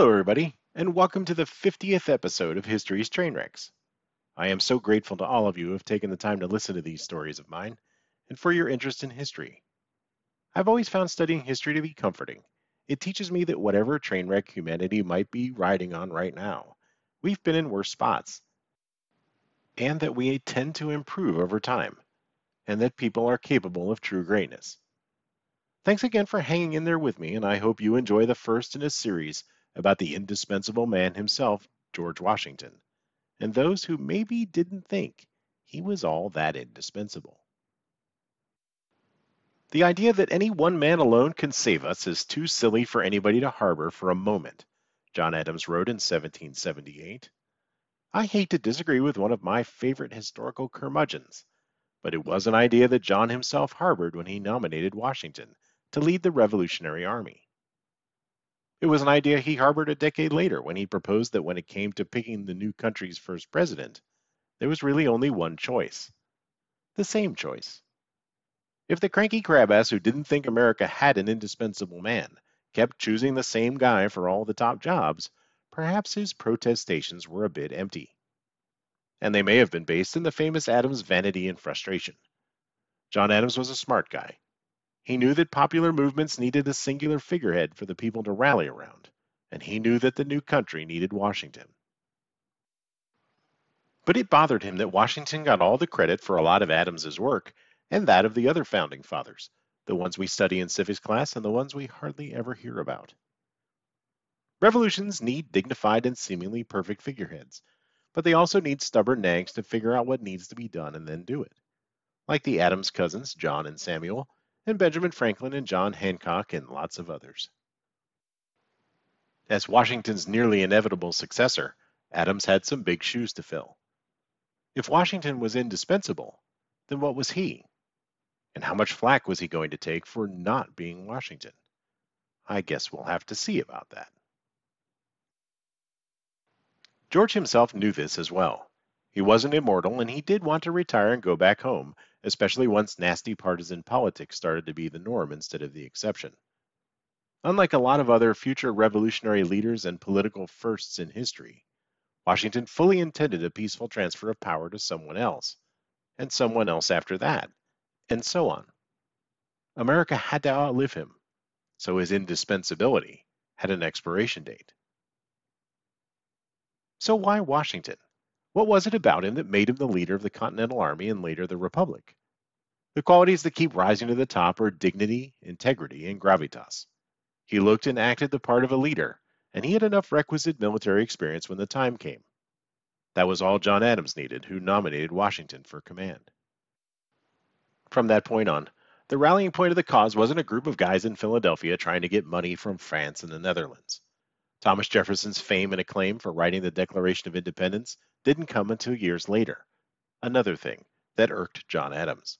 Hello, everybody, and welcome to the 50th episode of History's Trainwrecks. I am so grateful to all of you who have taken the time to listen to these stories of mine and for your interest in history. I've always found studying history to be comforting. It teaches me that whatever train wreck humanity might be riding on right now, we've been in worse spots, and that we tend to improve over time, and that people are capable of true greatness. Thanks again for hanging in there with me, and I hope you enjoy the first in a series about the indispensable man himself, George Washington, and those who maybe didn't think he was all that indispensable. The idea that any one man alone can save us is too silly for anybody to harbor for a moment, John Adams wrote in 1778. I hate to disagree with one of my favorite historical curmudgeons, but it was an idea that John himself harbored when he nominated Washington to lead the Revolutionary Army. It was an idea he harbored a decade later when he proposed that when it came to picking the new country's first president, there was really only one choice the same choice. If the cranky crabass who didn't think America had an indispensable man kept choosing the same guy for all the top jobs, perhaps his protestations were a bit empty. And they may have been based in the famous Adams vanity and frustration. John Adams was a smart guy he knew that popular movements needed a singular figurehead for the people to rally around, and he knew that the new country needed Washington. But it bothered him that Washington got all the credit for a lot of Adams's work and that of the other founding fathers, the ones we study in civics class and the ones we hardly ever hear about. Revolutions need dignified and seemingly perfect figureheads, but they also need stubborn nags to figure out what needs to be done and then do it. Like the Adams cousins, John and Samuel, and Benjamin Franklin and John Hancock and lots of others. As Washington's nearly inevitable successor, Adams had some big shoes to fill. If Washington was indispensable, then what was he? And how much flack was he going to take for not being Washington? I guess we'll have to see about that. George himself knew this as well. He wasn't immortal, and he did want to retire and go back home, especially once nasty partisan politics started to be the norm instead of the exception. Unlike a lot of other future revolutionary leaders and political firsts in history, Washington fully intended a peaceful transfer of power to someone else, and someone else after that, and so on. America had to outlive him, so his indispensability had an expiration date. So why Washington? What was it about him that made him the leader of the Continental Army and later the Republic? The qualities that keep rising to the top are dignity, integrity, and gravitas. He looked and acted the part of a leader, and he had enough requisite military experience when the time came. That was all John Adams needed, who nominated Washington for command. From that point on, the rallying point of the cause wasn't a group of guys in Philadelphia trying to get money from France and the Netherlands. Thomas Jefferson's fame and acclaim for writing the Declaration of Independence didn't come until years later. Another thing that irked John Adams.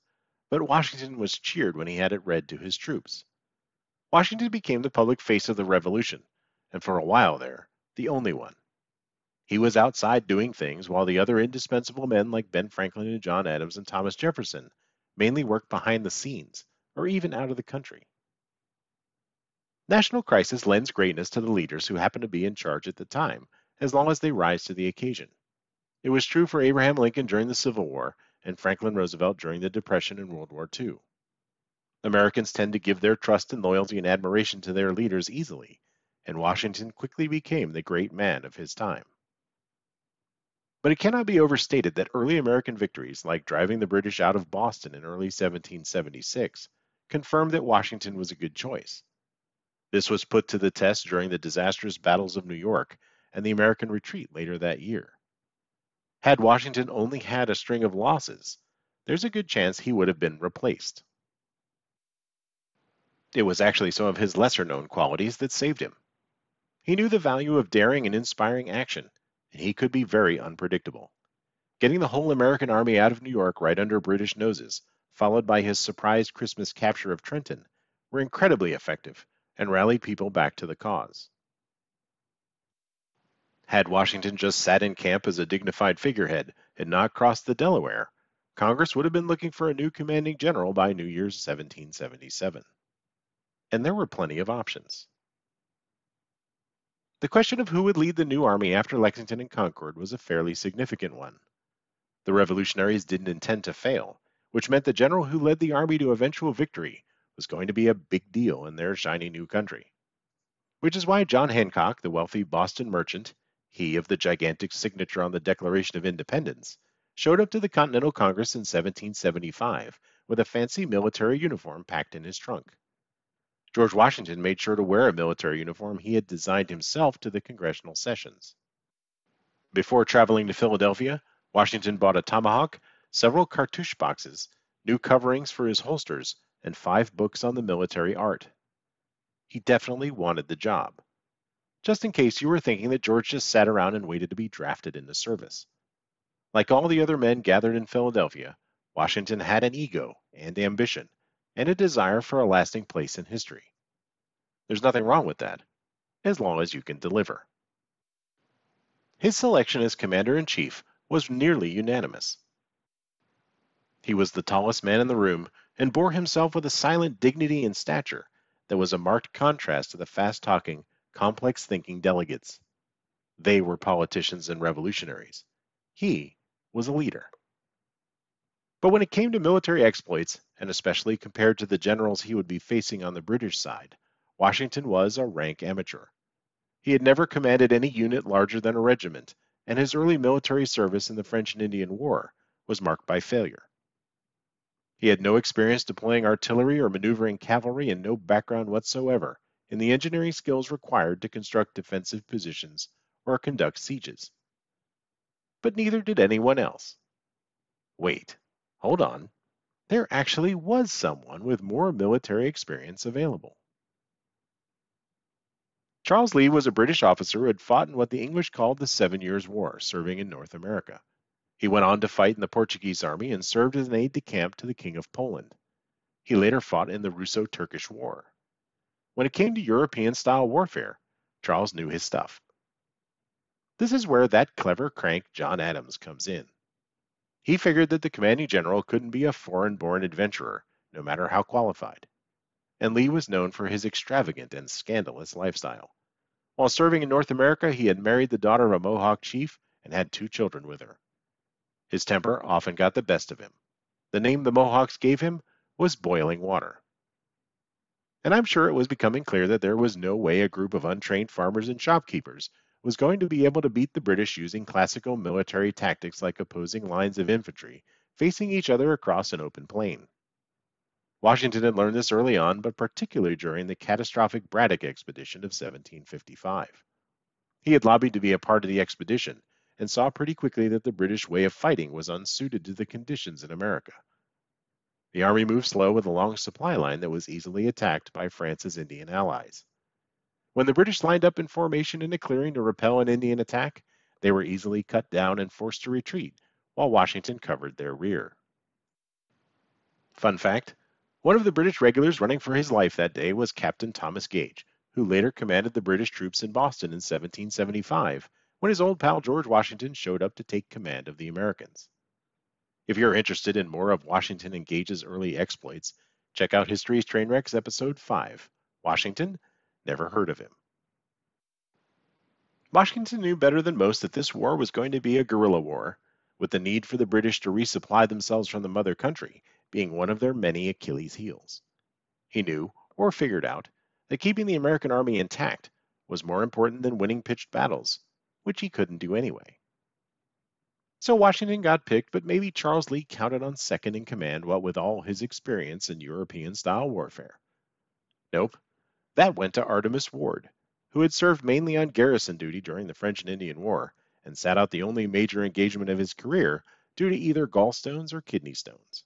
But Washington was cheered when he had it read to his troops. Washington became the public face of the revolution, and for a while there, the only one. He was outside doing things while the other indispensable men like Ben Franklin and John Adams and Thomas Jefferson mainly worked behind the scenes or even out of the country. National crisis lends greatness to the leaders who happen to be in charge at the time, as long as they rise to the occasion. It was true for Abraham Lincoln during the Civil War and Franklin Roosevelt during the Depression and World War II. Americans tend to give their trust and loyalty and admiration to their leaders easily, and Washington quickly became the great man of his time. But it cannot be overstated that early American victories, like driving the British out of Boston in early 1776, confirmed that Washington was a good choice. This was put to the test during the disastrous battles of New York and the American retreat later that year. Had Washington only had a string of losses, there's a good chance he would have been replaced. It was actually some of his lesser known qualities that saved him. He knew the value of daring and inspiring action, and he could be very unpredictable. Getting the whole American army out of New York right under British noses, followed by his surprise Christmas capture of Trenton, were incredibly effective and rallied people back to the cause. Had Washington just sat in camp as a dignified figurehead and not crossed the Delaware, Congress would have been looking for a new commanding general by New Year's 1777. And there were plenty of options. The question of who would lead the new army after Lexington and Concord was a fairly significant one. The revolutionaries didn't intend to fail, which meant the general who led the army to eventual victory was going to be a big deal in their shiny new country. Which is why John Hancock, the wealthy Boston merchant, he of the gigantic signature on the Declaration of Independence, showed up to the Continental Congress in 1775 with a fancy military uniform packed in his trunk. George Washington made sure to wear a military uniform he had designed himself to the congressional sessions. Before traveling to Philadelphia, Washington bought a tomahawk, several cartouche boxes, new coverings for his holsters, and five books on the military art. He definitely wanted the job. Just in case you were thinking that George just sat around and waited to be drafted into service. Like all the other men gathered in Philadelphia, Washington had an ego and ambition and a desire for a lasting place in history. There's nothing wrong with that, as long as you can deliver. His selection as Commander in Chief was nearly unanimous. He was the tallest man in the room and bore himself with a silent dignity and stature that was a marked contrast to the fast talking, complex thinking delegates. They were politicians and revolutionaries. He was a leader. But when it came to military exploits, and especially compared to the generals he would be facing on the British side, Washington was a rank amateur. He had never commanded any unit larger than a regiment, and his early military service in the French and Indian War was marked by failure. He had no experience deploying artillery or maneuvering cavalry and no background whatsoever in the engineering skills required to construct defensive positions or conduct sieges. But neither did anyone else. Wait, hold on. There actually was someone with more military experience available. Charles Lee was a British officer who had fought in what the English called the Seven Years' War, serving in North America. He went on to fight in the Portuguese army and served as an aide de camp to the King of Poland. He later fought in the Russo Turkish War. When it came to European style warfare, Charles knew his stuff. This is where that clever crank John Adams comes in. He figured that the commanding general couldn't be a foreign born adventurer, no matter how qualified. And Lee was known for his extravagant and scandalous lifestyle. While serving in North America, he had married the daughter of a Mohawk chief and had two children with her. His temper often got the best of him. The name the Mohawks gave him was Boiling Water. And I'm sure it was becoming clear that there was no way a group of untrained farmers and shopkeepers was going to be able to beat the British using classical military tactics like opposing lines of infantry facing each other across an open plain. Washington had learned this early on, but particularly during the catastrophic Braddock expedition of 1755. He had lobbied to be a part of the expedition and saw pretty quickly that the British way of fighting was unsuited to the conditions in America. The army moved slow with a long supply line that was easily attacked by France's Indian allies. When the British lined up in formation in a clearing to repel an Indian attack, they were easily cut down and forced to retreat, while Washington covered their rear. Fun fact one of the British regulars running for his life that day was Captain Thomas Gage, who later commanded the British troops in Boston in 1775 when his old pal George Washington showed up to take command of the Americans. If you're interested in more of Washington and Gage's early exploits, check out History's Trainwrecks Episode 5 Washington Never heard of him. Washington knew better than most that this war was going to be a guerrilla war, with the need for the British to resupply themselves from the mother country being one of their many Achilles' heels. He knew, or figured out, that keeping the American army intact was more important than winning pitched battles, which he couldn't do anyway. So Washington got picked, but maybe Charles Lee counted on second in command what with all his experience in European style warfare. Nope, that went to Artemas Ward, who had served mainly on garrison duty during the French and Indian War and sat out the only major engagement of his career due to either gallstones or kidney stones.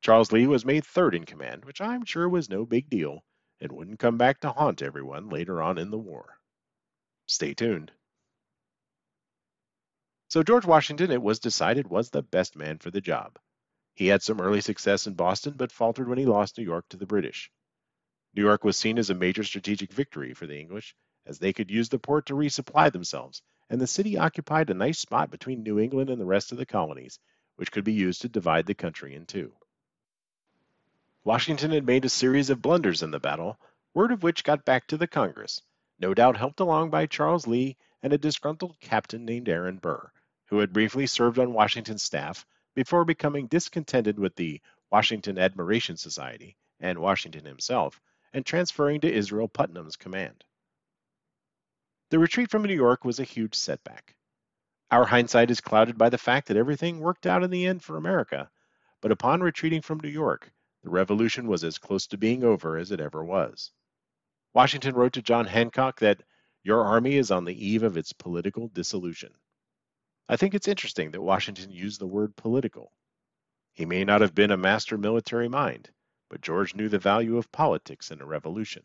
Charles Lee was made third in command, which I'm sure was no big deal and wouldn't come back to haunt everyone later on in the war. Stay tuned. So George Washington, it was decided, was the best man for the job. He had some early success in Boston, but faltered when he lost New York to the British. New York was seen as a major strategic victory for the English, as they could use the port to resupply themselves, and the city occupied a nice spot between New England and the rest of the colonies, which could be used to divide the country in two. Washington had made a series of blunders in the battle, word of which got back to the Congress, no doubt helped along by Charles Lee and a disgruntled captain named Aaron Burr, who had briefly served on Washington's staff before becoming discontented with the Washington Admiration Society and Washington himself and transferring to Israel Putnam's command. The retreat from New York was a huge setback. Our hindsight is clouded by the fact that everything worked out in the end for America, but upon retreating from New York, the revolution was as close to being over as it ever was. Washington wrote to John Hancock that your army is on the eve of its political dissolution. I think it's interesting that Washington used the word political. He may not have been a master military mind, but George knew the value of politics in a revolution.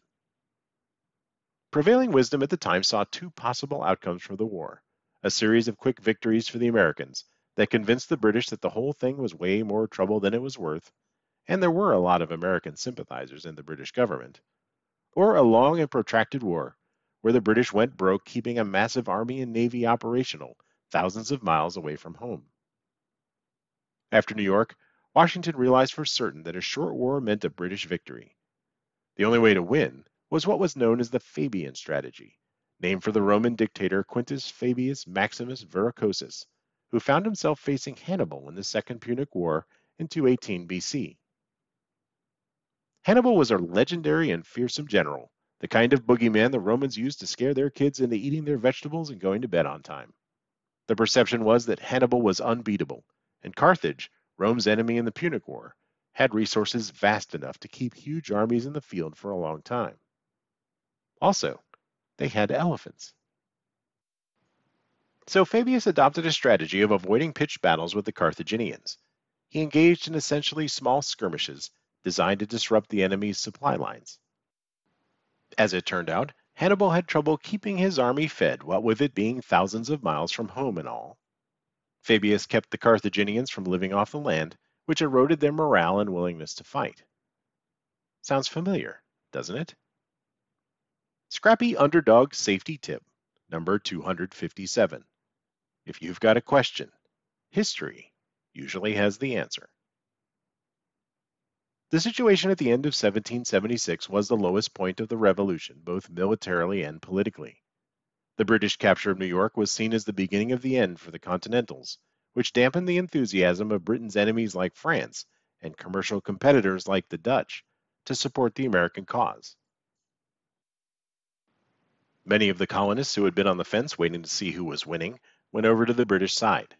Prevailing wisdom at the time saw two possible outcomes for the war a series of quick victories for the Americans that convinced the British that the whole thing was way more trouble than it was worth, and there were a lot of American sympathizers in the British government, or a long and protracted war where the British went broke keeping a massive army and navy operational thousands of miles away from home. After New York, Washington realized for certain that a short war meant a British victory. The only way to win was what was known as the Fabian strategy, named for the Roman dictator Quintus Fabius Maximus Verrucosus, who found himself facing Hannibal in the Second Punic War in 218 BC. Hannibal was a legendary and fearsome general, the kind of boogeyman the Romans used to scare their kids into eating their vegetables and going to bed on time. The perception was that Hannibal was unbeatable, and Carthage, Rome's enemy in the Punic War, had resources vast enough to keep huge armies in the field for a long time. Also, they had elephants. So Fabius adopted a strategy of avoiding pitched battles with the Carthaginians. He engaged in essentially small skirmishes designed to disrupt the enemy's supply lines. As it turned out, Hannibal had trouble keeping his army fed, what with it being thousands of miles from home and all. Fabius kept the Carthaginians from living off the land, which eroded their morale and willingness to fight. Sounds familiar, doesn't it? Scrappy Underdog Safety Tip, number 257. If you've got a question, history usually has the answer. The situation at the end of 1776 was the lowest point of the Revolution, both militarily and politically. The British capture of New York was seen as the beginning of the end for the Continentals, which dampened the enthusiasm of Britain's enemies like France and commercial competitors like the Dutch to support the American cause. Many of the colonists who had been on the fence waiting to see who was winning went over to the British side.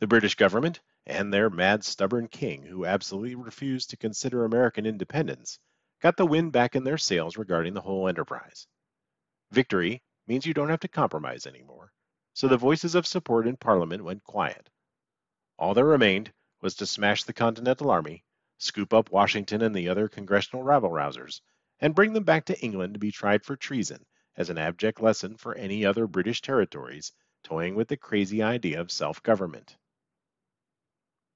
The British government and their mad, stubborn king, who absolutely refused to consider American independence, got the wind back in their sails regarding the whole enterprise. Victory means you don't have to compromise anymore, so the voices of support in Parliament went quiet. All that remained was to smash the Continental Army, scoop up Washington and the other congressional rabble rousers, and bring them back to England to be tried for treason as an abject lesson for any other British territories toying with the crazy idea of self government.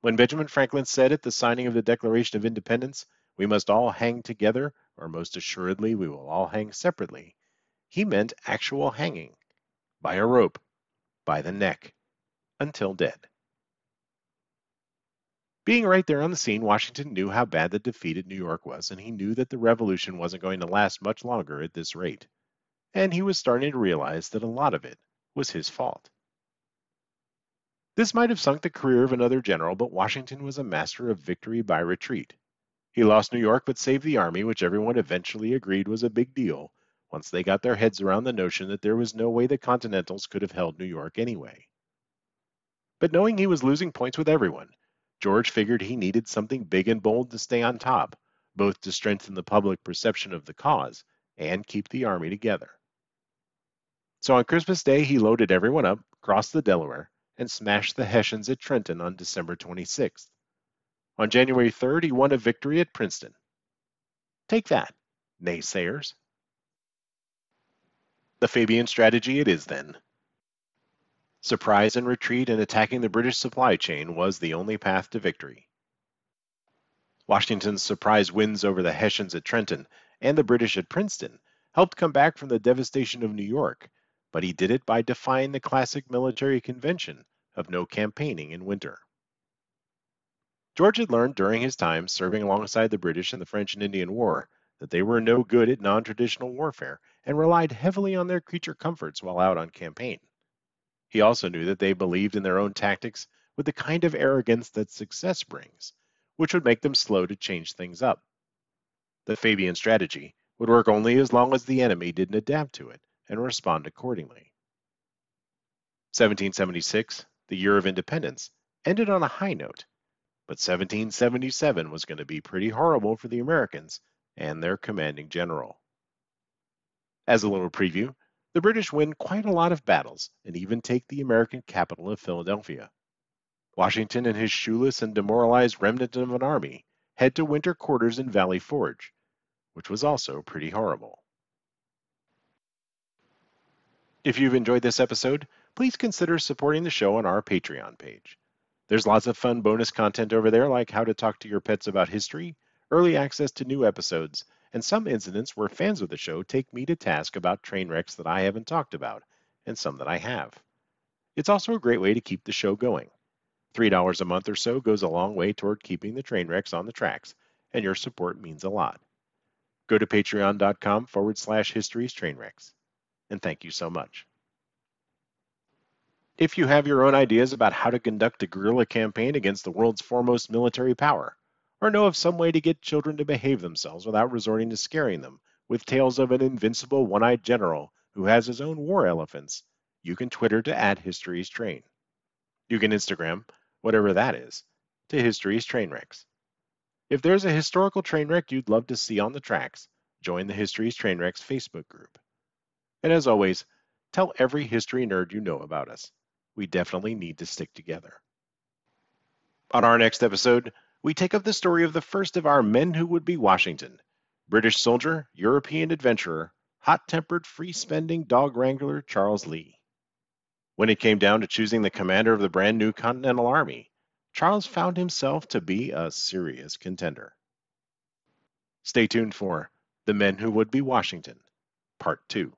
When Benjamin Franklin said at the signing of the Declaration of Independence, we must all hang together, or most assuredly we will all hang separately, he meant actual hanging, by a rope, by the neck, until dead. Being right there on the scene, Washington knew how bad the defeat at New York was, and he knew that the revolution wasn't going to last much longer at this rate and he was starting to realize that a lot of it was his fault. This might have sunk the career of another general, but Washington was a master of victory by retreat. He lost New York but saved the army, which everyone eventually agreed was a big deal once they got their heads around the notion that there was no way the Continentals could have held New York anyway. But knowing he was losing points with everyone, George figured he needed something big and bold to stay on top, both to strengthen the public perception of the cause and keep the army together. So on Christmas Day, he loaded everyone up, crossed the Delaware, and smashed the Hessians at Trenton on December 26th. On January 3rd, he won a victory at Princeton. Take that, naysayers. The Fabian strategy it is then. Surprise and retreat and attacking the British supply chain was the only path to victory. Washington's surprise wins over the Hessians at Trenton and the British at Princeton helped come back from the devastation of New York but he did it by defying the classic military convention of no campaigning in winter. George had learned during his time serving alongside the British in the French and Indian War that they were no good at non traditional warfare and relied heavily on their creature comforts while out on campaign. He also knew that they believed in their own tactics with the kind of arrogance that success brings, which would make them slow to change things up. The Fabian strategy would work only as long as the enemy didn't adapt to it and respond accordingly. 1776, the year of independence, ended on a high note, but 1777 was going to be pretty horrible for the Americans and their commanding general. As a little preview, the British win quite a lot of battles and even take the American capital of Philadelphia. Washington and his shoeless and demoralized remnant of an army head to winter quarters in Valley Forge, which was also pretty horrible. If you've enjoyed this episode, please consider supporting the show on our Patreon page. There's lots of fun bonus content over there, like how to talk to your pets about history, early access to new episodes, and some incidents where fans of the show take me to task about train wrecks that I haven't talked about, and some that I have. It's also a great way to keep the show going. $3 a month or so goes a long way toward keeping the train wrecks on the tracks, and your support means a lot. Go to patreon.com forward slash histories train wrecks. And thank you so much. If you have your own ideas about how to conduct a guerrilla campaign against the world's foremost military power, or know of some way to get children to behave themselves without resorting to scaring them with tales of an invincible one eyed general who has his own war elephants, you can Twitter to add History's Train. You can Instagram whatever that is, to History's Train Wrecks. If there's a historical train wreck you'd love to see on the tracks, join the History's Train Wrecks Facebook group. And as always, tell every history nerd you know about us. We definitely need to stick together. On our next episode, we take up the story of the first of our men who would be Washington British soldier, European adventurer, hot tempered, free spending dog wrangler Charles Lee. When it came down to choosing the commander of the brand new Continental Army, Charles found himself to be a serious contender. Stay tuned for The Men Who Would Be Washington, Part 2.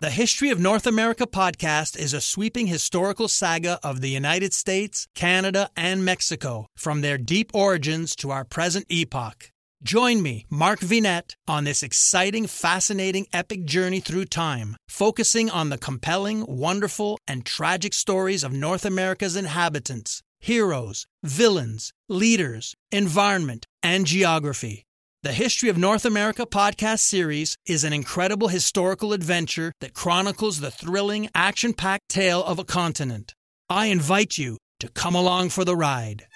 The History of North America podcast is a sweeping historical saga of the United States, Canada, and Mexico, from their deep origins to our present epoch. Join me, Mark Vinet, on this exciting, fascinating, epic journey through time, focusing on the compelling, wonderful, and tragic stories of North America's inhabitants, heroes, villains, leaders, environment, and geography. The History of North America podcast series is an incredible historical adventure that chronicles the thrilling, action packed tale of a continent. I invite you to come along for the ride.